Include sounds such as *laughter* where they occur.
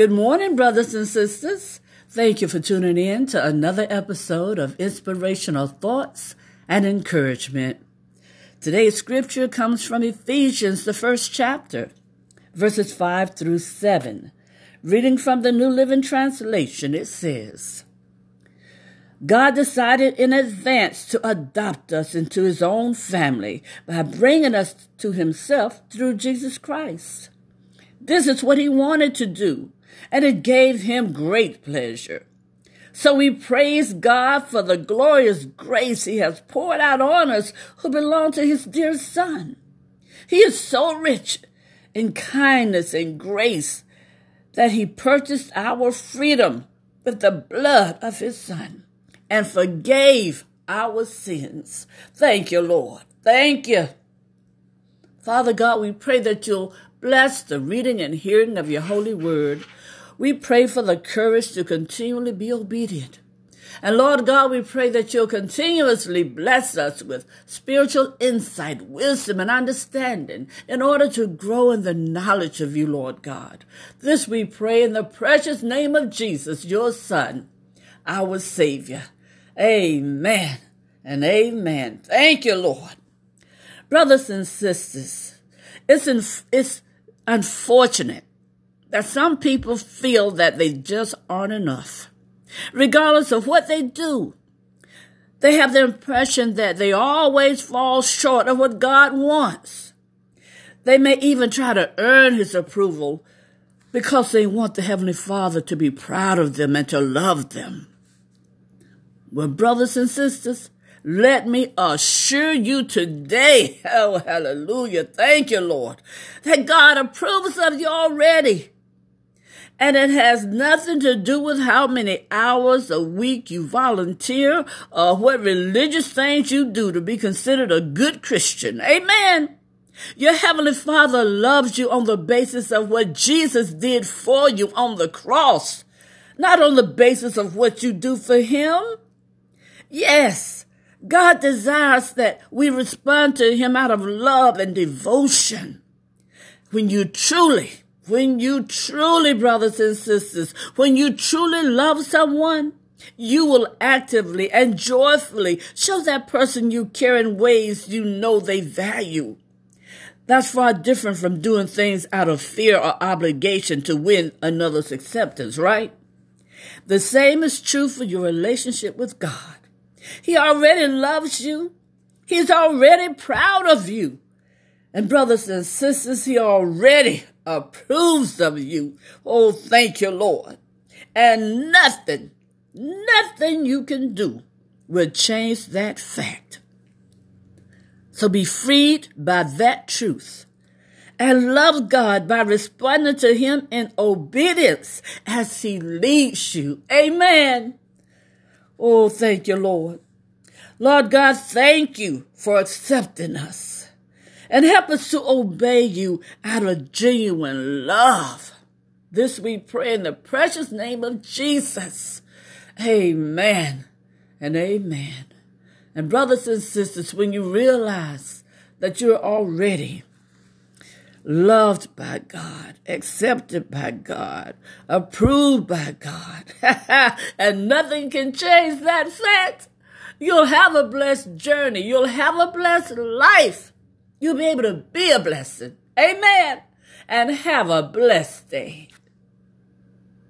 Good morning, brothers and sisters. Thank you for tuning in to another episode of Inspirational Thoughts and Encouragement. Today's scripture comes from Ephesians, the first chapter, verses 5 through 7. Reading from the New Living Translation, it says, God decided in advance to adopt us into his own family by bringing us to himself through Jesus Christ. This is what he wanted to do, and it gave him great pleasure. So we praise God for the glorious grace he has poured out on us who belong to his dear son. He is so rich in kindness and grace that he purchased our freedom with the blood of his son and forgave our sins. Thank you, Lord. Thank you. Father God, we pray that you'll bless the reading and hearing of your holy word. We pray for the courage to continually be obedient. And Lord God, we pray that you'll continuously bless us with spiritual insight, wisdom, and understanding in order to grow in the knowledge of you, Lord God. This we pray in the precious name of Jesus, your Son, our Savior. Amen and amen. Thank you, Lord. Brothers and sisters, it's, in, it's unfortunate that some people feel that they just aren't enough, regardless of what they do. They have the impression that they always fall short of what God wants. They may even try to earn his approval because they want the Heavenly Father to be proud of them and to love them. Well, brothers and sisters, let me assure you today, *laughs* oh, hallelujah, thank you, Lord, that God approves of you already. And it has nothing to do with how many hours a week you volunteer or what religious things you do to be considered a good Christian. Amen. Your Heavenly Father loves you on the basis of what Jesus did for you on the cross, not on the basis of what you do for Him. Yes, God desires that we respond to Him out of love and devotion. When you truly, when you truly, brothers and sisters, when you truly love someone, you will actively and joyfully show that person you care in ways you know they value. That's far different from doing things out of fear or obligation to win another's acceptance, right? The same is true for your relationship with God. He already loves you. He's already proud of you. And brothers and sisters, he already approves of you. Oh, thank you, Lord. And nothing, nothing you can do will change that fact. So be freed by that truth and love God by responding to him in obedience as he leads you. Amen. Oh, thank you, Lord. Lord God, thank you for accepting us and help us to obey you out of genuine love. This we pray in the precious name of Jesus. Amen and amen. And brothers and sisters, when you realize that you're already loved by God, accepted by God, approved by God, *laughs* and nothing can change that fact. You'll have a blessed journey. You'll have a blessed life. You'll be able to be a blessing. Amen. And have a blessed day.